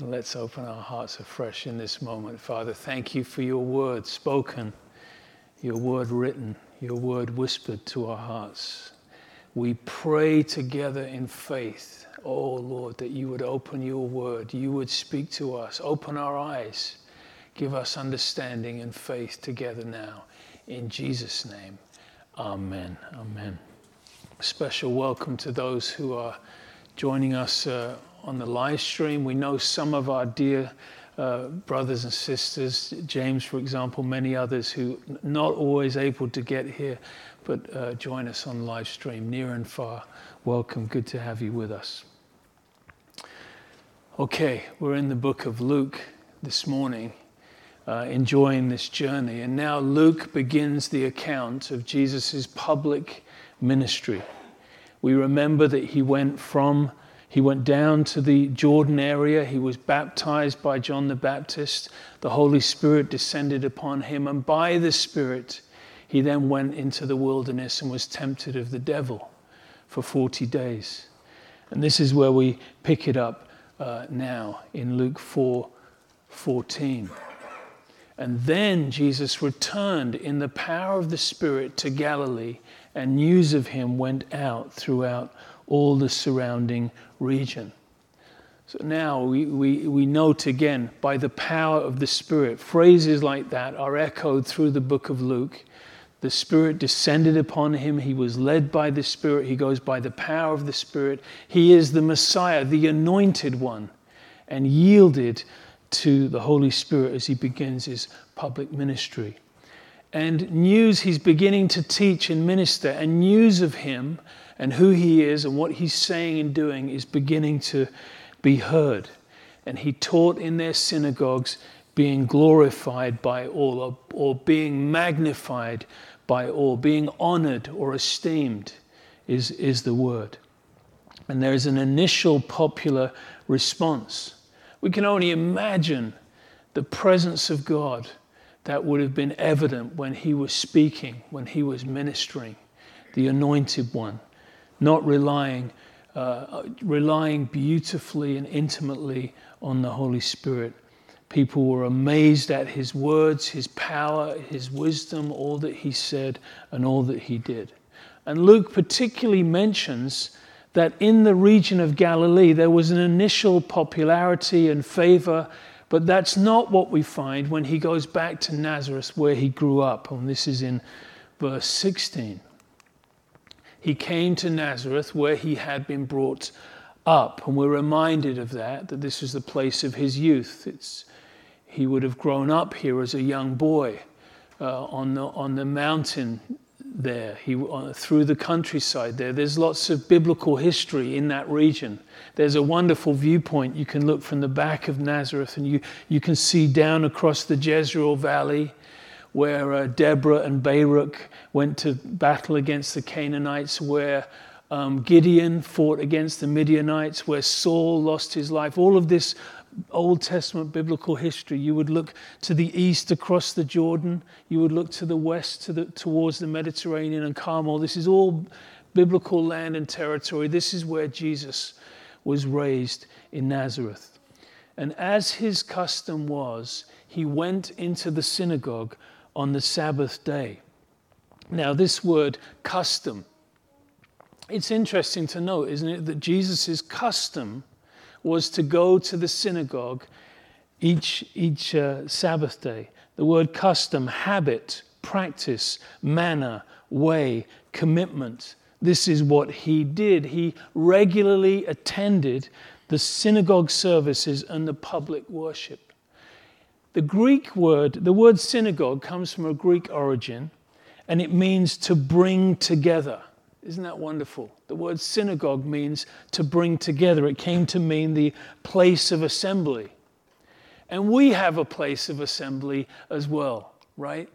And let's open our hearts afresh in this moment. Father, thank you for your word spoken, your word written, your word whispered to our hearts. We pray together in faith, oh Lord, that you would open your word, you would speak to us, open our eyes, give us understanding and faith together now. In Jesus' name, amen. Amen. Special welcome to those who are joining us. Uh, on the live stream. We know some of our dear uh, brothers and sisters, James, for example, many others who not always able to get here, but uh, join us on live stream, near and far. Welcome. Good to have you with us. Okay, we're in the book of Luke this morning, uh, enjoying this journey. And now Luke begins the account of Jesus' public ministry. We remember that he went from he went down to the Jordan area. He was baptized by John the Baptist. The Holy Spirit descended upon him, and by the Spirit, he then went into the wilderness and was tempted of the devil for 40 days. And this is where we pick it up uh, now in Luke 4 14. And then Jesus returned in the power of the Spirit to Galilee, and news of him went out throughout all the surrounding region. So now we, we, we note again, by the power of the Spirit, phrases like that are echoed through the book of Luke. The Spirit descended upon him. He was led by the Spirit. He goes by the power of the Spirit. He is the Messiah, the anointed one, and yielded to the Holy Spirit as he begins his public ministry. And news he's beginning to teach and minister, and news of him and who he is and what he's saying and doing is beginning to be heard. And he taught in their synagogues, being glorified by all, or, or being magnified by all, being honored or esteemed is, is the word. And there's an initial popular response. We can only imagine the presence of God that would have been evident when he was speaking, when he was ministering, the anointed one not relying, uh, relying beautifully and intimately on the Holy Spirit. People were amazed at his words, his power, his wisdom, all that he said, and all that he did. And Luke particularly mentions that in the region of Galilee there was an initial popularity and favor, but that's not what we find when he goes back to Nazareth where he grew up. And this is in verse 16 he came to Nazareth where he had been brought up. And we're reminded of that, that this is the place of his youth. It's, he would have grown up here as a young boy uh, on, the, on the mountain there, he, uh, through the countryside there. There's lots of biblical history in that region. There's a wonderful viewpoint. You can look from the back of Nazareth and you, you can see down across the Jezreel Valley where uh, Deborah and Barak went to battle against the Canaanites, where um, Gideon fought against the Midianites, where Saul lost his life. All of this Old Testament biblical history. You would look to the east across the Jordan, you would look to the west to the, towards the Mediterranean and Carmel. This is all biblical land and territory. This is where Jesus was raised in Nazareth. And as his custom was, he went into the synagogue on the Sabbath day. Now, this word custom, it's interesting to note, isn't it, that Jesus' custom was to go to the synagogue each, each uh, Sabbath day. The word custom, habit, practice, manner, way, commitment. This is what he did. He regularly attended the synagogue services and the public worship. The Greek word, the word synagogue, comes from a Greek origin and it means to bring together. Isn't that wonderful? The word synagogue means to bring together. It came to mean the place of assembly. And we have a place of assembly as well, right?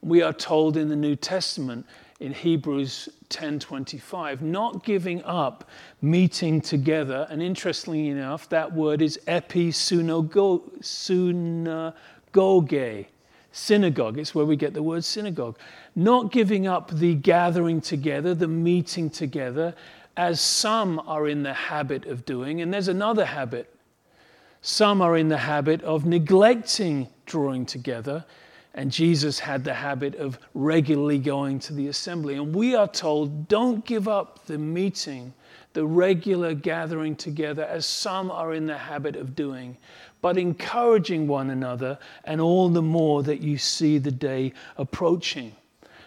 We are told in the New Testament in Hebrews 10:25, not giving up meeting together. And interestingly enough, that word is episynagoge, synagogue. It's where we get the word synagogue. Not giving up the gathering together, the meeting together, as some are in the habit of doing. And there's another habit Some are in the habit of neglecting drawing together, and Jesus had the habit of regularly going to the assembly. And we are told, don't give up the meeting, the regular gathering together, as some are in the habit of doing, but encouraging one another, and all the more that you see the day approaching.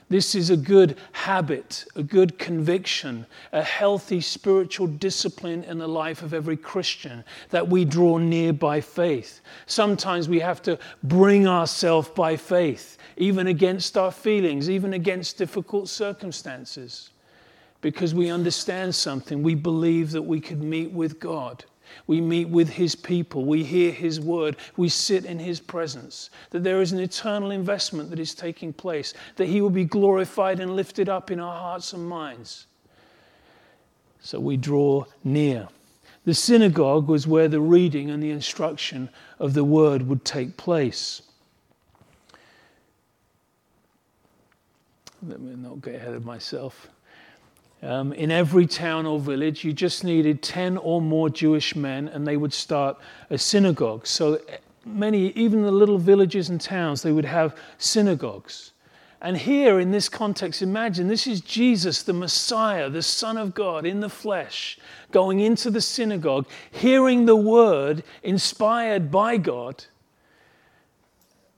This is a good habit, a good conviction, a healthy spiritual discipline in the life of every Christian that we draw near by faith. Sometimes we have to bring ourselves by faith, even against our feelings, even against difficult circumstances, because we understand something. We believe that we could meet with God. We meet with His people. We hear His word. We sit in His presence. That there is an eternal investment that is taking place. That He will be glorified and lifted up in our hearts and minds. So we draw near. The synagogue was where the reading and the instruction of the word would take place. Let me not get ahead of myself. Um, in every town or village, you just needed 10 or more Jewish men, and they would start a synagogue. So eh, many, even the little villages and towns, they would have synagogues. And here, in this context, imagine this is Jesus, the Messiah, the Son of God in the flesh, going into the synagogue, hearing the word inspired by God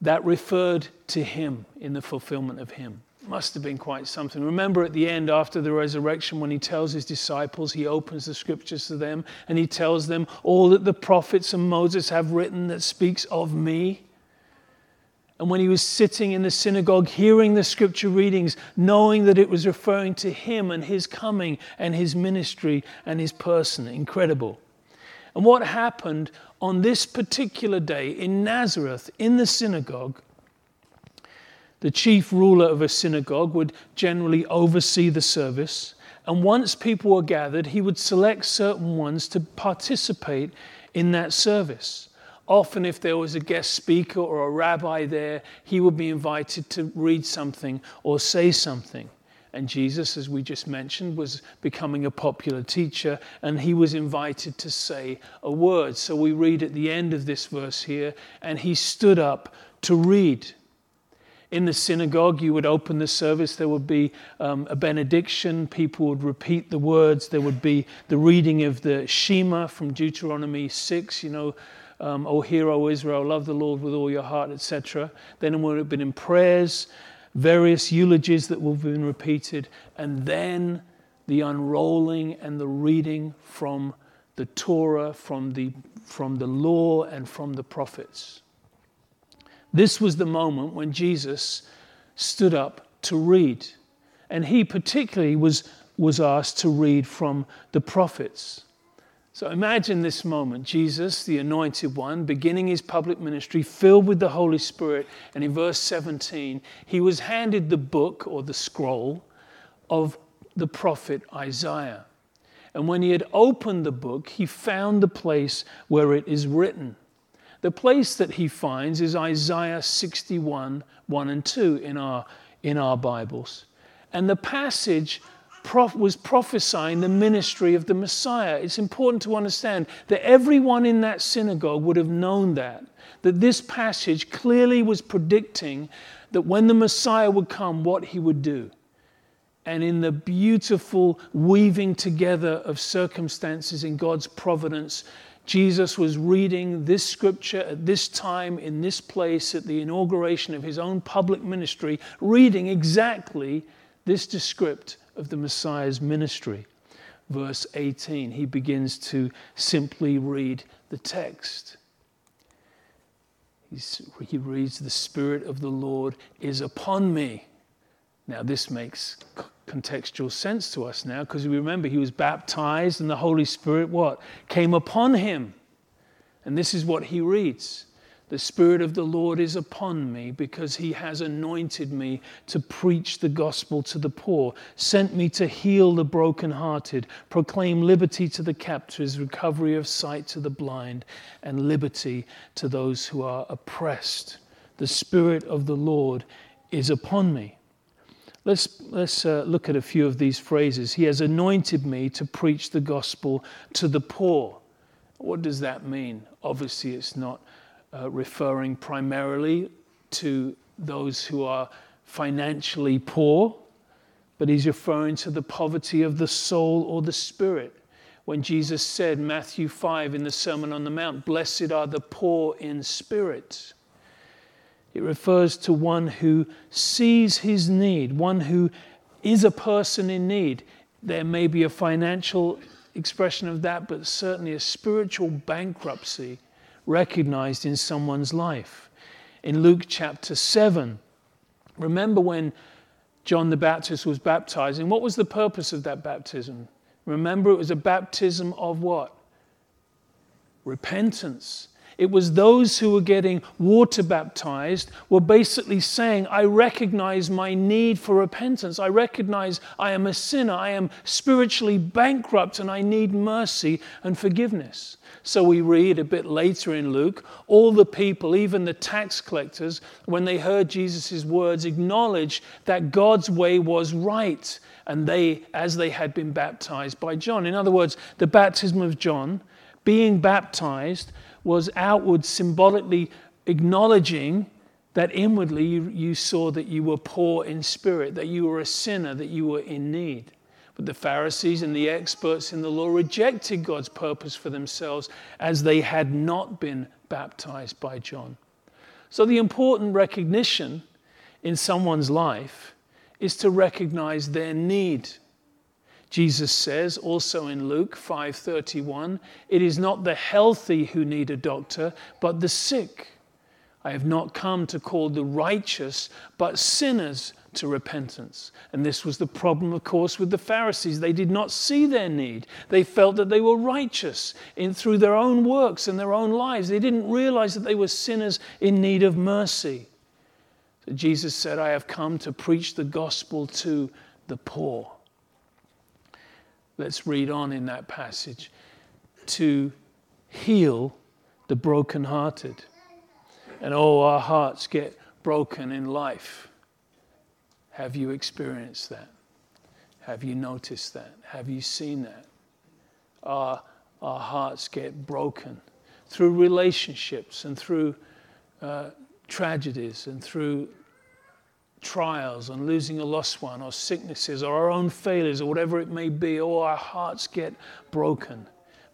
that referred to him in the fulfillment of him must have been quite something. Remember at the end, after the resurrection, when he tells his disciples, he opens the scriptures to them and he tells them all that the prophets and Moses have written that speaks of me. And when he was sitting in the synagogue, hearing the scripture readings, knowing that it was referring to him and his coming and his ministry and his person. Incredible. And what happened on this particular day in Nazareth, in the synagogue, the chief ruler of a synagogue would generally oversee the service, and once people were gathered, he would select certain ones to participate in that service. Often, if there was a guest speaker or a rabbi there, he would be invited to read something or say something. And Jesus, as we just mentioned, was becoming a popular teacher, and he was invited to say a word. So we read at the end of this verse here, and he stood up to read. In the synagogue, you would open the service, there would be um, a benediction, people would repeat the words, there would be the reading of the Shema from Deuteronomy 6, you know, um, O hear, O Israel, love the Lord with all your heart, etc. Then it would have been in prayers, various eulogies that would have been repeated, and then the unrolling and the reading from the Torah, from the, from the law, and from the prophets. This was the moment when Jesus stood up to read. And he particularly was, was asked to read from the prophets. So imagine this moment Jesus, the anointed one, beginning his public ministry, filled with the Holy Spirit. And in verse 17, he was handed the book or the scroll of the prophet Isaiah. And when he had opened the book, he found the place where it is written. The place that he finds is Isaiah 61, 1 and 2 in our, in our Bibles. And the passage prof- was prophesying the ministry of the Messiah. It's important to understand that everyone in that synagogue would have known that, that this passage clearly was predicting that when the Messiah would come, what he would do. And in the beautiful weaving together of circumstances in God's providence, Jesus was reading this scripture at this time, in this place, at the inauguration of his own public ministry, reading exactly this descript of the Messiah's ministry. Verse 18, he begins to simply read the text. He's, he reads, The Spirit of the Lord is upon me. Now, this makes contextual sense to us now because we remember he was baptized and the Holy Spirit what? Came upon him. And this is what he reads. The Spirit of the Lord is upon me because he has anointed me to preach the gospel to the poor, sent me to heal the brokenhearted, proclaim liberty to the captives, recovery of sight to the blind, and liberty to those who are oppressed. The Spirit of the Lord is upon me. Let's, let's uh, look at a few of these phrases. He has anointed me to preach the gospel to the poor. What does that mean? Obviously, it's not uh, referring primarily to those who are financially poor, but he's referring to the poverty of the soul or the spirit. When Jesus said, Matthew 5 in the Sermon on the Mount, Blessed are the poor in spirit. It refers to one who sees his need, one who is a person in need. There may be a financial expression of that, but certainly a spiritual bankruptcy recognized in someone's life. In Luke chapter 7, remember when John the Baptist was baptizing, what was the purpose of that baptism? Remember, it was a baptism of what? Repentance. It was those who were getting water baptized were basically saying, I recognize my need for repentance. I recognize I am a sinner. I am spiritually bankrupt and I need mercy and forgiveness. So we read a bit later in Luke, all the people, even the tax collectors, when they heard Jesus' words, acknowledged that God's way was right. And they, as they had been baptized by John. In other words, the baptism of John, being baptized, was outward symbolically acknowledging that inwardly you, you, saw that you were poor in spirit, that you were a sinner, that you were in need. But the Pharisees and the experts in the law rejected God's purpose for themselves as they had not been baptized by John. So the important recognition in someone's life is to recognize their need Jesus says also in Luke 5:31, it is not the healthy who need a doctor, but the sick. I have not come to call the righteous, but sinners to repentance. And this was the problem, of course, with the Pharisees. They did not see their need. They felt that they were righteous in, through their own works and their own lives. They didn't realize that they were sinners in need of mercy. So Jesus said, I have come to preach the gospel to the poor. Let's read on in that passage. To heal the brokenhearted. And oh, our hearts get broken in life. Have you experienced that? Have you noticed that? Have you seen that? Our, our hearts get broken through relationships and through uh, tragedies and through trials and losing a lost one or sicknesses or our own failures or whatever it may be, or our hearts get broken.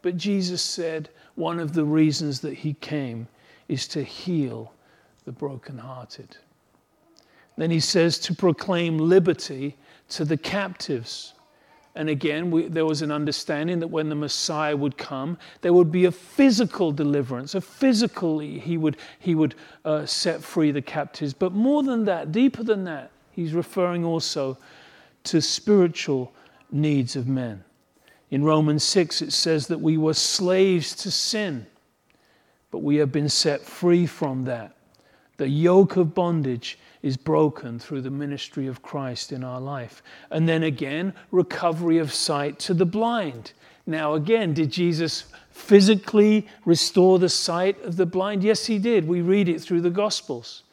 But Jesus said one of the reasons that he came is to heal the brokenhearted. Then he says to proclaim liberty to the captives and again, we, there was an understanding that when the Messiah would come, there would be a physical deliverance, a physically he would, he would uh, set free the captives. But more than that, deeper than that, he's referring also to spiritual needs of men. In Romans 6, it says that we were slaves to sin, but we have been set free from that. The yoke of bondage is broken through the ministry of Christ in our life. And then again, recovery of sight to the blind. Now, again, did Jesus physically restore the sight of the blind? Yes, he did. We read it through the Gospels.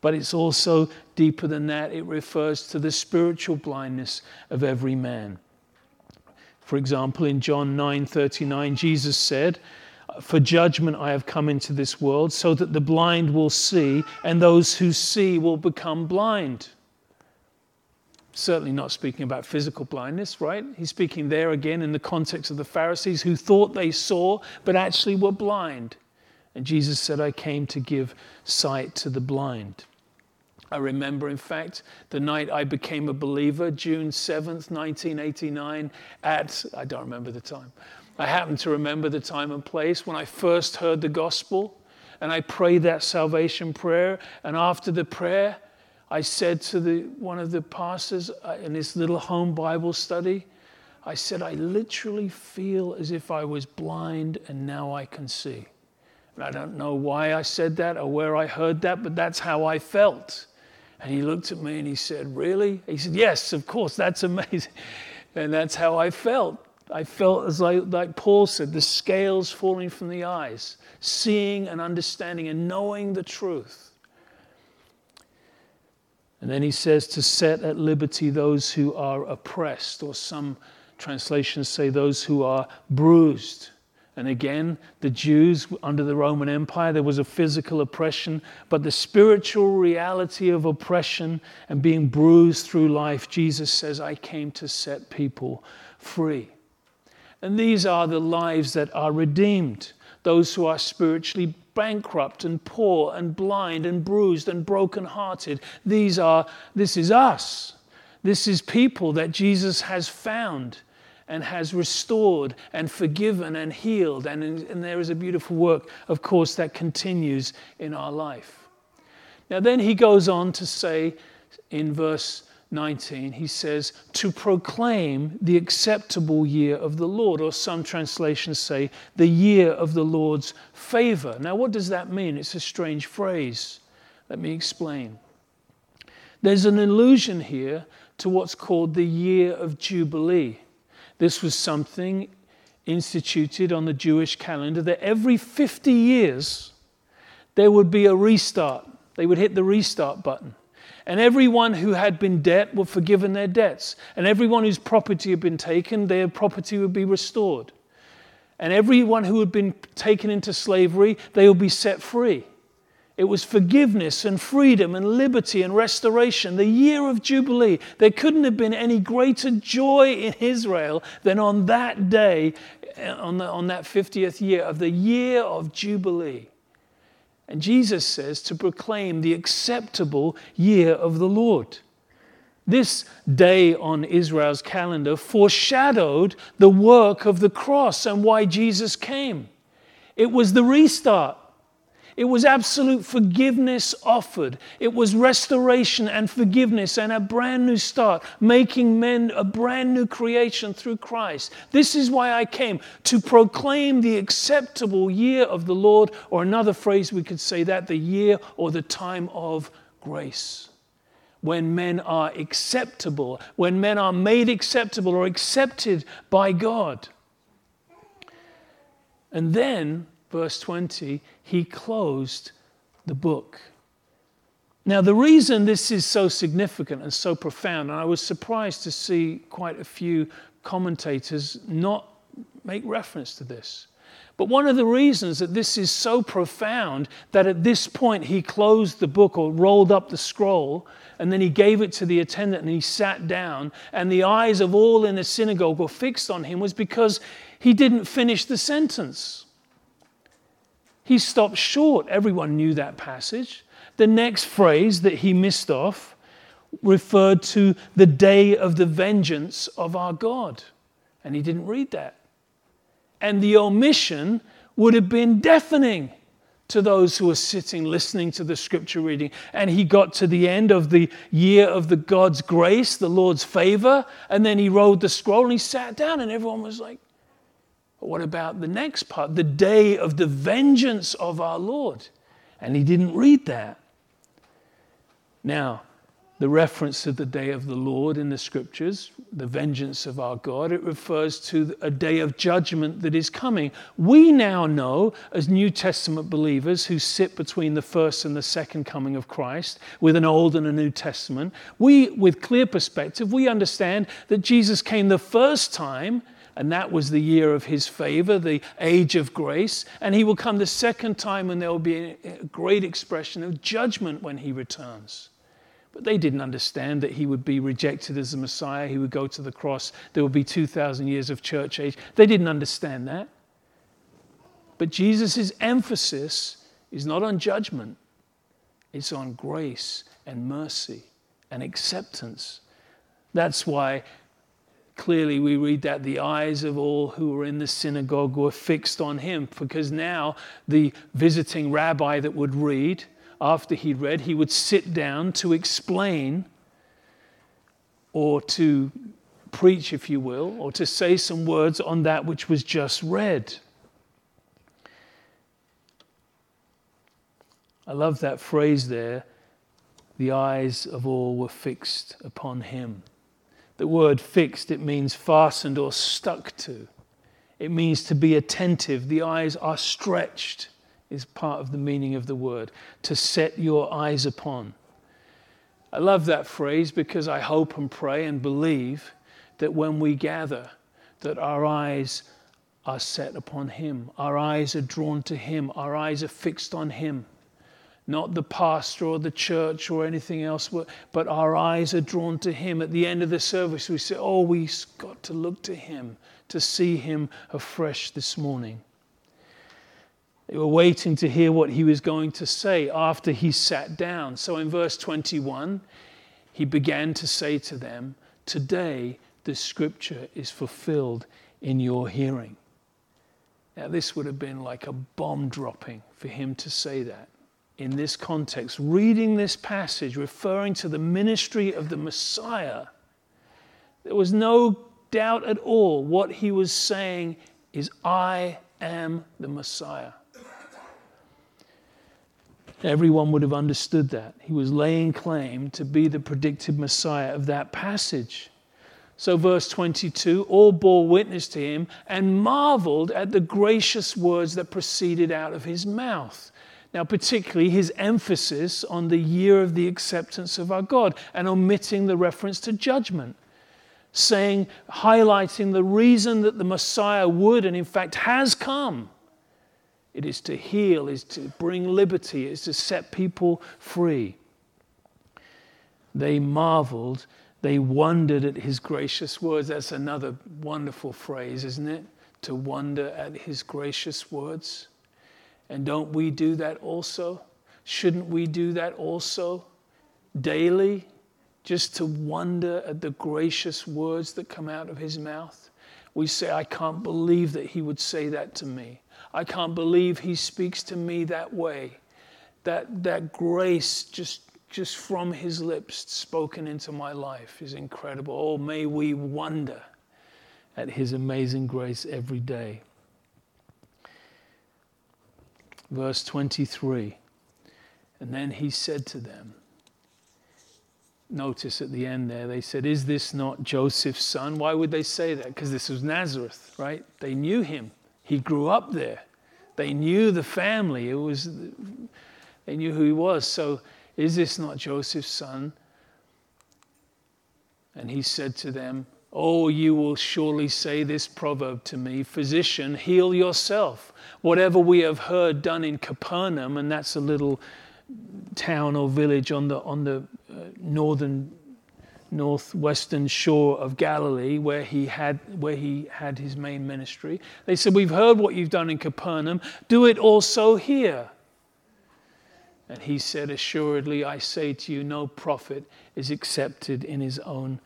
But it's also deeper than that. It refers to the spiritual blindness of every man. For example, in John 9:39, Jesus said, for judgment I have come into this world, so that the blind will see, and those who see will become blind. Certainly not speaking about physical blindness, right? He's speaking there again in the context of the Pharisees who thought they saw, but actually were blind. And Jesus said, I came to give sight to the blind. I remember, in fact, the night I became a believer, June 7th, 1989, at, I don't remember the time, I happen to remember the time and place when I first heard the gospel and I prayed that salvation prayer. And after the prayer, I said to the, one of the pastors uh, in this little home Bible study, I said, I literally feel as if I was blind and now I can see. And I don't know why I said that or where I heard that, but that's how I felt. And he looked at me and he said, Really? He said, Yes, of course, that's amazing. And that's how I felt. I felt as like, like Paul said, the scales falling from the eyes, seeing and understanding and knowing the truth. And then he says to set at liberty those who are oppressed, or some translations say those who are bruised. And again, the Jews under the Roman Empire, there was a physical oppression, but the spiritual reality of oppression and being bruised through life, Jesus says, I came to set people free. And these are the lives that are redeemed those who are spiritually bankrupt and poor and blind and bruised and brokenhearted. These are, this is us. This is people that Jesus has found and has restored and forgiven and healed. And, and there is a beautiful work, of course, that continues in our life. Now, then he goes on to say in verse 19, he says, to proclaim the acceptable year of the Lord, or some translations say, the year of the Lord's favor. Now, what does that mean? It's a strange phrase. Let me explain. There's an allusion here to what's called the year of Jubilee. This was something instituted on the Jewish calendar that every 50 years there would be a restart. They would hit the restart button. And everyone who had been debt were forgiven their debts. And everyone whose property had been taken, their property would be restored. And everyone who had been taken into slavery, they would be set free. It was forgiveness and freedom and liberty and restoration, the year of Jubilee. There couldn't have been any greater joy in Israel than on that day, eh, on, the, on that 50th year of the year of Jubilee. And Jesus says to proclaim the acceptable year of the Lord. This day on Israel's calendar foreshadowed the work of the cross and why Jesus came. It was the restart. It was absolute forgiveness offered. It was restoration and forgiveness and a brand new start, making men a brand new creation through Christ. This is why I came to proclaim the acceptable year of the Lord, or another phrase we could say that the year or the time of grace. When men are acceptable, when men are made acceptable or accepted by God. And then verse 20, he closed the book. Now, the reason this is so significant and so profound, and I was surprised to see quite a few commentators not make reference to this. But one of the reasons that this is so profound that at this point he closed the book or rolled up the scroll and then he gave it to the attendant and he sat down and the eyes of all in the synagogue were fixed on him was because he didn't finish the sentence. He stopped short. Everyone knew that passage. The next phrase that he missed off referred to the day of the vengeance of our God. And he didn't read that. And the omission would have been deafening to those who were sitting listening to the scripture reading. And he got to the end of the year of the God's grace, the Lord's favor, and then he rolled the scroll and he sat down, and everyone was like, but what about the next part? The day of the vengeance of our Lord. And he didn't read that. Now, the reference to the day of the Lord in the scriptures, the vengeance of our God, it refers to a day of judgment that is coming. We now know, as New Testament believers who sit between the first and the second coming of Christ, with an Old and a New Testament, we, with clear perspective, we understand that Jesus came the first time and that was the year of his favor, the age of grace. And he will come the second time, and there will be a great expression of judgment when he returns. But they didn't understand that he would be rejected as the Messiah, he would go to the cross, there would be 2,000 years of church age. They didn't understand that. But Jesus' emphasis is not on judgment, it's on grace and mercy and acceptance. That's why clearly we read that the eyes of all who were in the synagogue were fixed on him because now the visiting rabbi that would read, after he'd read, he would sit down to explain or to preach, if you will, or to say some words on that which was just read. I love that phrase there. The eyes of all were fixed upon him. The word fixed, it means fastened or stuck to. It means to be attentive. The eyes are stretched, is part of the meaning of the word. To set your eyes upon. I love that phrase because I hope and pray and believe that when we gather, that our eyes are set upon Him. Our eyes are drawn to Him. Our eyes are fixed on Him. Not the pastor or the church or anything else, but our eyes are drawn to Him. At the end of the service, we say, Oh, we've got to look to Him, to see Him afresh this morning. They were waiting to hear what He was going to say after He sat down. So in verse 21, He began to say to them, Today the scripture is fulfilled in your hearing. Now, this would have been like a bomb dropping for him to say that in this context. Reading this passage, referring to the ministry of the Messiah, there was no doubt at all what he was saying is, I am the Messiah. Everyone would have understood that. He was laying claim to be the predicted Messiah of that passage. So, verse 22 all bore witness to him and marveled at the gracious words that proceeded out of his mouth. Now, particularly his emphasis on the year of the acceptance of our God and omitting the reference to judgment, saying, highlighting the reason that the Messiah would and in fact has come. It is to heal, is to bring liberty, is to set people free. They marveled they wondered at his gracious words. That's another wonderful phrase, isn't it? To wonder at his gracious words. And don't we do that also? Shouldn't we do that also daily? Just to wonder at the gracious words that come out of his mouth? We say, I can't believe that he would say that to me. I can't believe he speaks to me that way. That, that grace just just from his lips spoken into my life is incredible. Oh, may we wonder at his amazing grace every day. Verse 23 And then he said to them, Notice at the end there, they said, Is this not Joseph's son? Why would they say that? Because this was Nazareth, right? They knew him. He grew up there. They knew the family. It was, they knew who he was. So is this not Joseph's son? And he said to them, Oh, you will surely say this proverb to me Physician, heal yourself. Whatever we have heard done in Capernaum, and that's a little town or village on the, on the uh, northern northwestern shore of Galilee where he had where he had his main ministry. They said, We've heard what you've done in Capernaum, do it also here. And he said, Assuredly, I say to you, no prophet is accepted in his own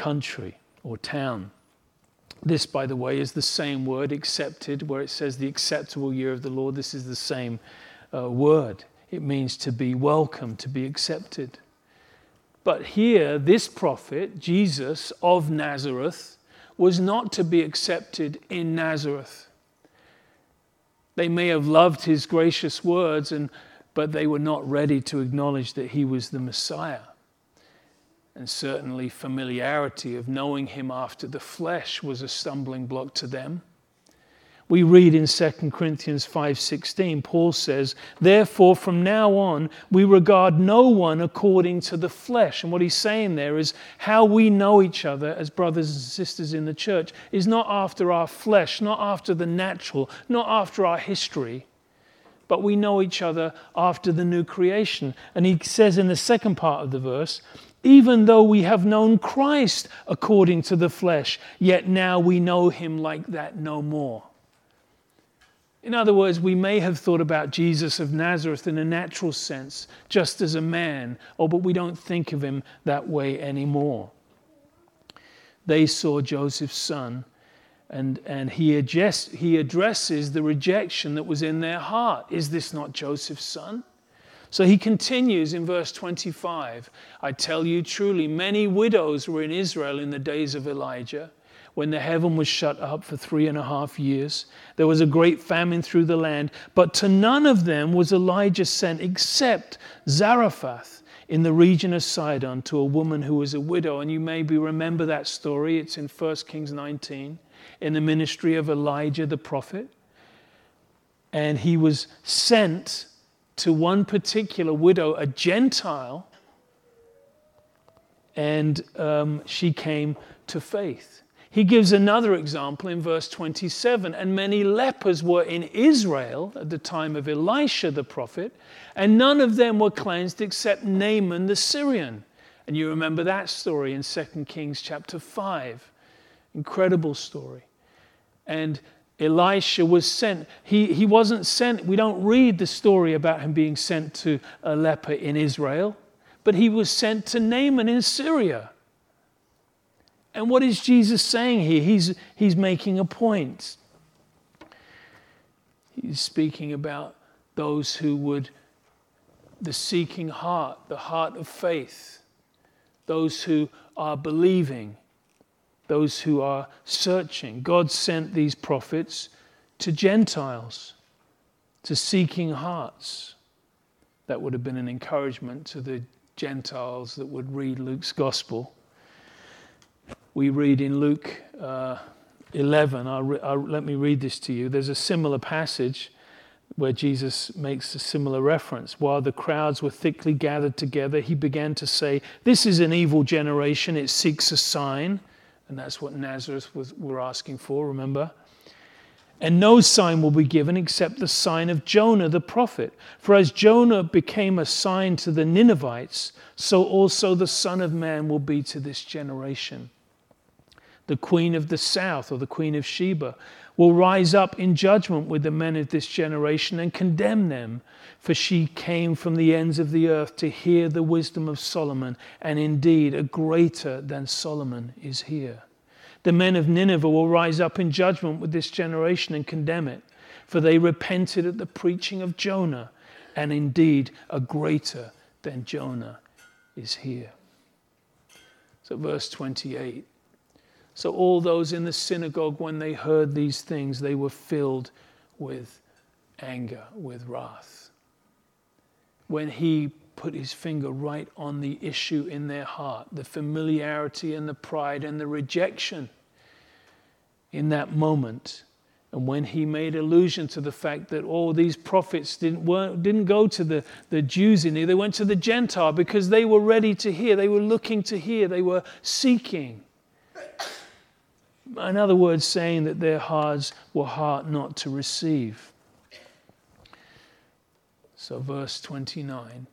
country or town. This, by the way, is the same word, accepted, where it says the acceptable year of the Lord. This is the same uh, word. It means to be welcome, to be accepted. But here, this prophet, Jesus of Nazareth, was not to be accepted in Nazareth. They may have loved his gracious words and but they were not ready to acknowledge that he was the Messiah. And certainly, familiarity of knowing him after the flesh was a stumbling block to them. We read in 2 Corinthians 5:16 Paul says, "Therefore from now on we regard no one according to the flesh." And what he's saying there is how we know each other as brothers and sisters in the church is not after our flesh, not after the natural, not after our history, but we know each other after the new creation. And he says in the second part of the verse, even though we have known Christ according to the flesh, yet now we know him like that no more. In other words, we may have thought about Jesus of Nazareth in a natural sense, just as a man, oh, but we don't think of him that way anymore. They saw Joseph's son and, and he, address, he addresses the rejection that was in their heart. Is this not Joseph's son? So he continues in verse 25 I tell you truly, many widows were in Israel in the days of Elijah, when the heaven was shut up for three and a half years. There was a great famine through the land, but to none of them was Elijah sent except Zarephath in the region of Sidon to a woman who was a widow. And you maybe remember that story, it's in 1 Kings 19 in the ministry of Elijah the prophet. And he was sent to one particular widow, a Gentile, and um, she came to faith. He gives another example in verse 27 and many lepers were in Israel at the time of Elisha the prophet, and none of them were cleansed except Naaman the Syrian. And you remember that story in 2 Kings chapter 5. Incredible story. And Elisha was sent. He, he wasn't sent, we don't read the story about him being sent to a leper in Israel, but he was sent to Naaman in Syria. And what is Jesus saying here? He's, he's making a point. He's speaking about those who would, the seeking heart, the heart of faith, those who are believing, those who are searching. God sent these prophets to Gentiles, to seeking hearts. That would have been an encouragement to the Gentiles that would read Luke's gospel we read in Luke uh, 11. I'll re- I'll, let me read this to you. There's a similar passage where Jesus makes a similar reference. While the crowds were thickly gathered together, he began to say, This is an evil generation, it seeks a sign. And that's what Nazareth was, were asking for, remember? And no sign will be given except the sign of Jonah the prophet. For as Jonah became a sign to the Ninevites, so also the Son of Man will be to this generation the queen of the south or the queen of Sheba, will rise up in judgment with the men of this generation and condemn them. For she came from the ends of the earth to hear the wisdom of Solomon, and indeed a greater than Solomon is here. The men of Nineveh will rise up in judgment with this generation and condemn it, for they repented at the preaching of Jonah, and indeed a greater than Jonah is here. So, verse 28 so, all those in the synagogue, when they heard these things, they were filled with anger, with wrath. When he put his finger right on the issue in their heart, the familiarity and the pride and the rejection in that moment. And when he made allusion to the fact that all these prophets didn't, didn't go to the, the Jews in here, they went to the Gentile because they were ready to hear, they were looking to hear, they were seeking in other words, saying that their hearts were hard not to receive. So, verse 29.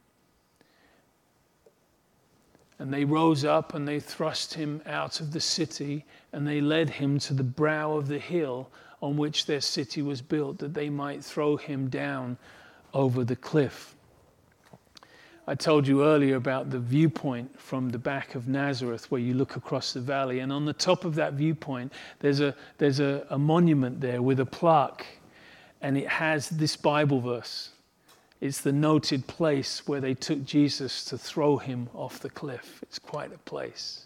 And they rose up and they thrust him out of the city, and they led him to the brow of the hill on which their city was built, that they might throw him down over the cliff. I told you earlier about the viewpoint from the back of Nazareth where you look across the valley. And on the top of that viewpoint, there's a, there's a, a monument there with a plaque. And it has this Bible verse. It's the noted place where they took Jesus to throw him off the cliff. It's quite a place.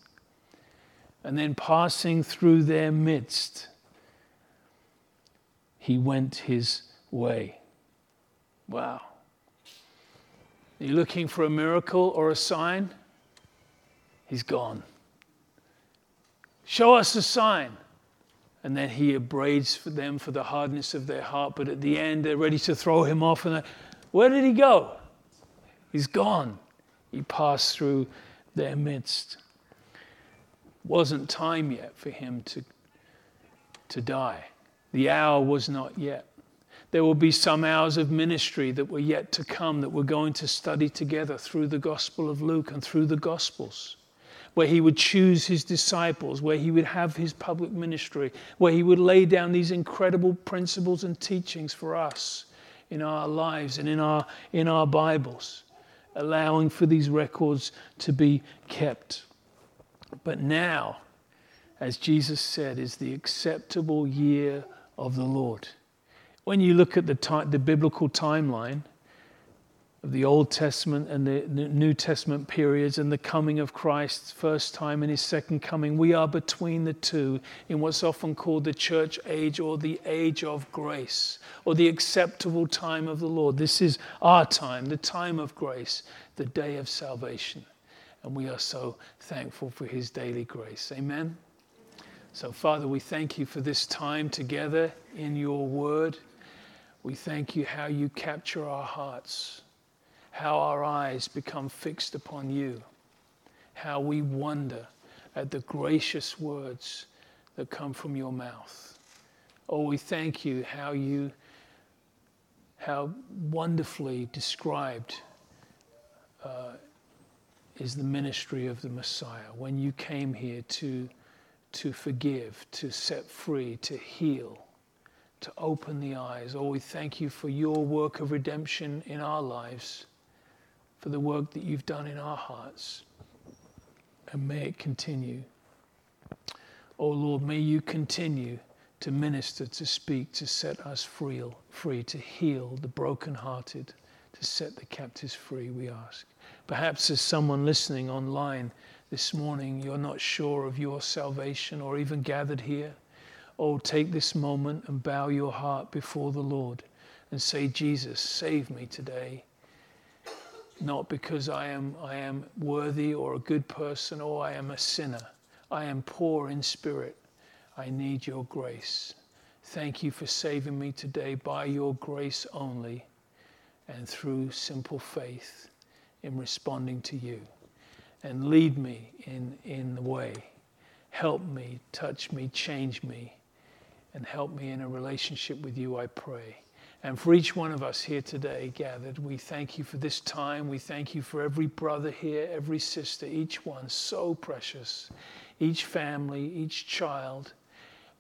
And then passing through their midst, he went his way. Wow. Are you looking for a miracle or a sign? He's gone. Show us a sign. And then he upbraids for them for the hardness of their heart. But at the end, they're ready to throw him off. And uh, where did he go? He's gone. He passed through their midst. Wasn't time yet for him to, to die. The hour was not yet. There will be some hours of ministry that were yet to come that we're going to study together through the Gospel of Luke and through the Gospels, where he would choose his disciples, where he would have his public ministry, where he would lay down these incredible principles and teachings for us in our lives and in our, in our Bibles, allowing for these records to be kept. But now, as Jesus said, is the acceptable year of the Lord when you look at the, the biblical timeline of the Old Testament and the New Testament periods and the coming of Christ's first time and his second coming, we are between the two in what's often called the church age or the age of grace or the acceptable time of the Lord. This is our time, the time of grace, the day of salvation. And we are so thankful for his daily grace. Amen. So, Father, we thank you for this time together in your word. We thank you how you capture our hearts, how our eyes become fixed upon you, how we wonder at the gracious words that come from your mouth. Oh, we thank you how you, how wonderfully described uh, is the ministry of the Messiah when you came here to, to forgive, to set free, to heal, to open the eyes. Oh, we thank you for your work of redemption in our lives, for the work that you've done in our hearts. And may it continue. Oh Lord, may you continue to minister, to speak, to set us free, free to heal the brokenhearted, to set the captives free, we ask. Perhaps there's someone listening online this morning, you're not sure of your salvation or even gathered here. Oh, take this moment and bow your heart before the Lord and say, Jesus, save me today. Not because I am, I am worthy or a good person or I am a sinner. I am poor in spirit. I need your grace. Thank you for saving me today by your grace only and through simple faith in responding to you. And lead me in, in the way. Help me, touch me, change me, and help me in a relationship with you, I pray. And for each one of us here today gathered, we thank you for this time. We thank you for every brother here, every sister, each one so precious, each family, each child.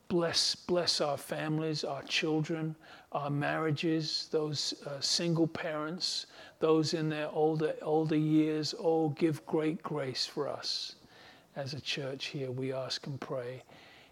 Bless, bless our families, our children, our marriages, those uh, single parents, those in their older, older years. Oh, give great grace for us as a church here. We ask and pray.